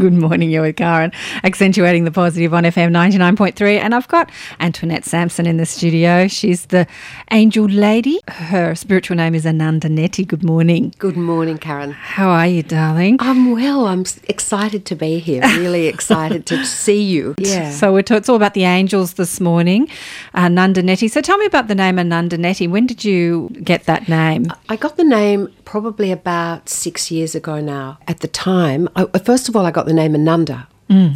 Good morning, you're with Karen, accentuating the positive on FM 99.3. And I've got Antoinette Sampson in the studio. She's the angel lady. Her spiritual name is Ananda Neti. Good morning. Good morning, Karen. How are you, darling? I'm well. I'm excited to be here. Really excited to see you. Yeah. So we're t- it's all about the angels this morning, Ananda Neti. So tell me about the name Ananda Neti. When did you get that name? I got the name probably about six years ago now. At the time, I, first of all, I got the name Ananda,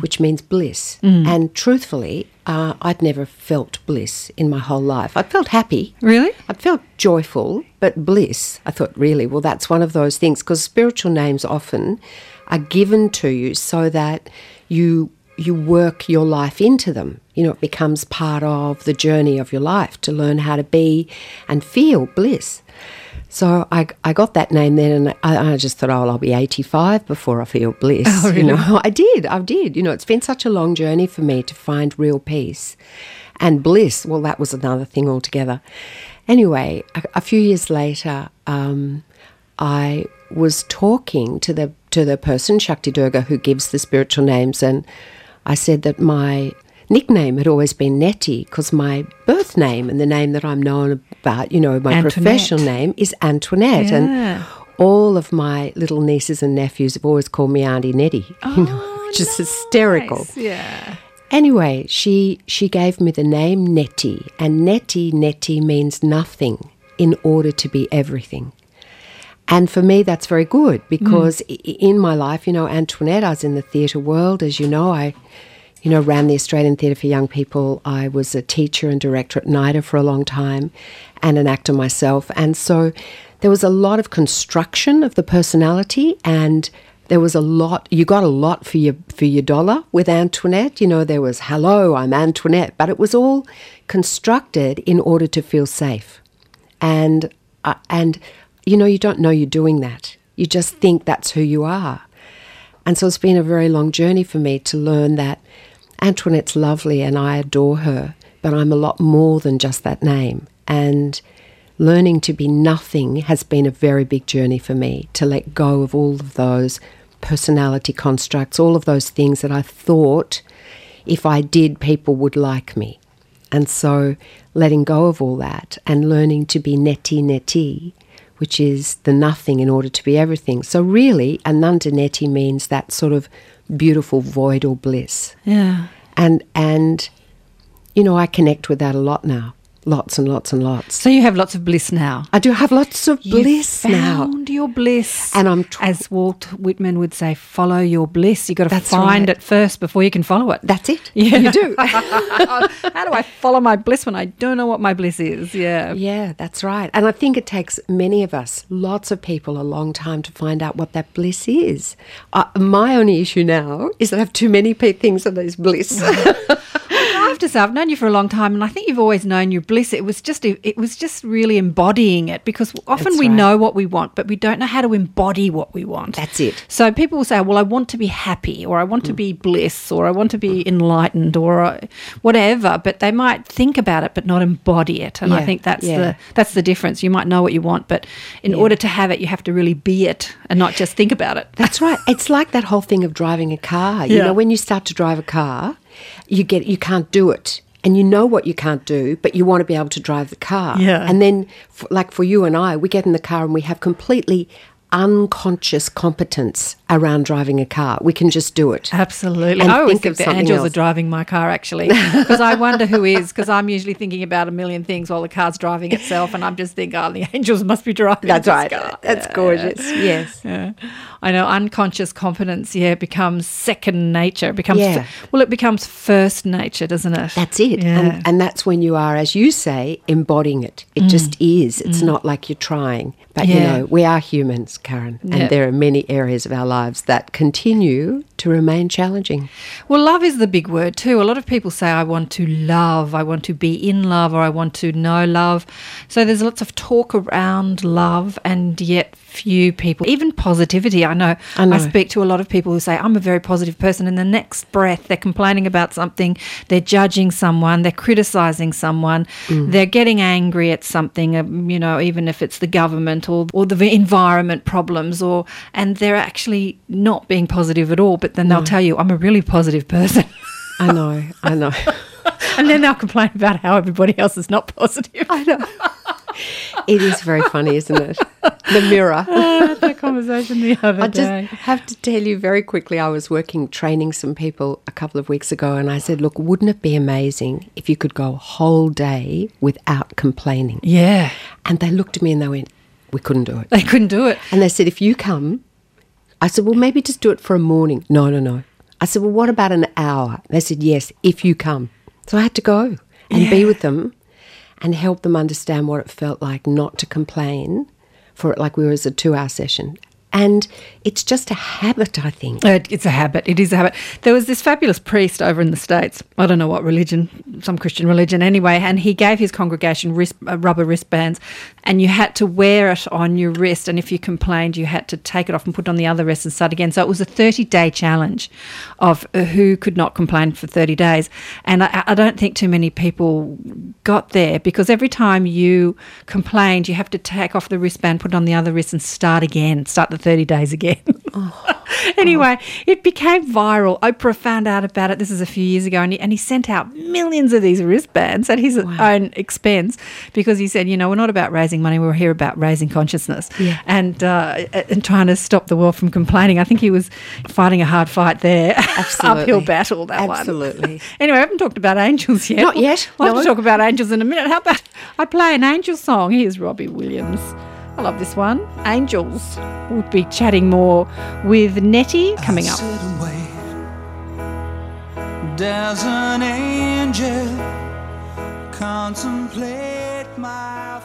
which means bliss. And truthfully, uh, I'd never felt bliss in my whole life. I felt happy. Really? I felt joyful, but bliss, I thought, really, well, that's one of those things because spiritual names often are given to you so that you you work your life into them. You know, it becomes part of the journey of your life to learn how to be and feel bliss. So I, I got that name then, and I, I just thought, oh, I'll be 85 before I feel bliss. Oh, You know, I did, I did. You know, it's been such a long journey for me to find real peace and bliss. Well, that was another thing altogether. Anyway, a, a few years later, um, I was talking to the to the person Shakti Durga who gives the spiritual names, and I said that my nickname had always been Nettie because my birth name and the name that I'm known about, you know, my Antoinette. professional name is Antoinette, Yeah. and all of my little nieces and nephews have always called me Auntie Nettie, you know, Oh, which is hysterical. Yeah. Anyway, she she gave me the name Neti, and Neti Neti means nothing in order to be everything. And for me, that's very good because mm. i in my life, you know, Antoinette, I was in the theatre world, as you know, I, you know, ran the Australian Theatre for Young People. I was a teacher and director at NIDA for a long time, and an actor myself. And so, there was a lot of construction of the personality, and there was a lot. You got a lot for your for your dollar with Antoinette. You know, there was "Hello, I'm Antoinette," but it was all constructed in order to feel safe and uh, and you know you don't know you're doing that you just think that's who you are and so it's been a very long journey for me to learn that antoinette's lovely and i adore her but i'm a lot more than just that name and learning to be nothing has been a very big journey for me to let go of all of those personality constructs all of those things that i thought if i did people would like me and so letting go of all that and learning to be neti neti, which is the nothing in order to be everything. So really, ananda neti means that sort of beautiful void or bliss. Yeah. And and you know, I connect with that a lot now. Lots and lots and lots. So you have lots of bliss now. I do have lots of bliss you now. found your bliss. And I'm tr- as Walt Whitman would say, follow your bliss. You've got to find right. it first before you can follow it. That's it. Yeah. You do. How do I follow my bliss when I don't know what my bliss is? Yeah. Yeah, that's right. And I think it takes many of us, lots of people, a long time to find out what that bliss is. Uh, my only issue now is that I have too many pe- things of these bliss. To say, I've known you for a long time, and I think you've always known your bliss. It was just, it was just really embodying it because often That's we right. know what we want, but we don't know how to embody what we want. That's it. So people will say, "Well, I want to be happy, or I want to Mm. be bliss, or I want to be enlightened, or uh, whatever," but they might think about it but not embody it. And I think that's yeah. the that's the difference. You might know what you want, but in order to have it, you have to really be it and not just think about it. That's right. It's like that whole thing of driving a car. You know, when you start to drive a car, you get you can't do it. And you know what you can't do, but you want to be able to drive the car. Yeah. And then, f like for you and I, we get in the car and we have completely unconscious competence around driving a car. We can just do it. Absolutely. And I always think think of the angels else. are driving my car, actually, because I wonder who is, because I'm usually thinking about a million things while the car's driving itself, and I'm just thinking, oh, the angels must be driving. That's this right. car. That's Yeah, gorgeous. Yes. Yeah. I know unconscious competence, yeah, becomes second nature. It becomes, Yeah. well, it becomes first nature, doesn't it? That's it. Yeah. And, and that's when you are, as you say, embodying it. It just is. It's not like you're trying. But, you Mm. Know, we are humans, Karen. Yeah. And there are many areas of our lives that continue to remain challenging. Well, love is the big word too. A lot of people say, I want to love, I want to be in love, or I want to know love. So there's lots of talk around love, and yet few people, even positivity. I know, I know. speak to a lot of people who say, I'm a very positive person. And the next breath, they're complaining about something, they're judging someone, they're criticizing someone, Mm. they're getting angry at something, um, you know, even if it's the government or, or the environment problems, or and they're actually not being positive at all. But but then they'll mm. tell you, I'm a really positive person. I know, I know. and then they'll complain about how everybody else is not positive. I know. It is very funny, isn't it? The mirror. I had that conversation the other I just have to tell you very quickly. I was working training some people a couple of weeks ago, and I said, "Look, wouldn't it be amazing if you could go a whole day without complaining?" Yeah. And they looked at me and they went, "We couldn't do it." They couldn't do it. And they said, "If you come," I said, "Well, maybe just do it for a morning." No, no, no. I said, "Well, what about an hour?" They said, "Yes, if you come." So I had to go and be with them and help them understand what it felt like not to complain for it like we were as a two hour session. And it's just a habit, I think. It's a habit. It is a habit. There was this fabulous priest over in the States. I don't know what religion, some Christian religion anyway, and he gave his congregation wrist, uh, rubber wristbands, and you had to wear it on your wrist. And if you complained, you had to take it off and put it on the other wrist and start again. So it was a 30 day challenge of uh, who could not complain for 30 days. And I, I don't think too many people got there because every time you complained, you have to take off the wristband, put it on the other wrist, and start again, start the 30 days again. Oh. anyway, it became viral. Oprah found out about it. This is a few years ago, and he, and he sent out millions of these wristbands at his own expense because he said, you know, we're not about raising money, we're here about raising consciousness Yeah. and uh, and trying to stop the world from complaining. I think he was fighting a hard fight there, uphill battle. That one. Absolutely. Anyway, I haven't talked about angels yet. Not yet, We'll have to talk about angels in a minute. How about I play an angel song? Here's Robbie Williams. I love this one. Angels. We'll be chatting more with Nettie coming up. There's an angel contemplate my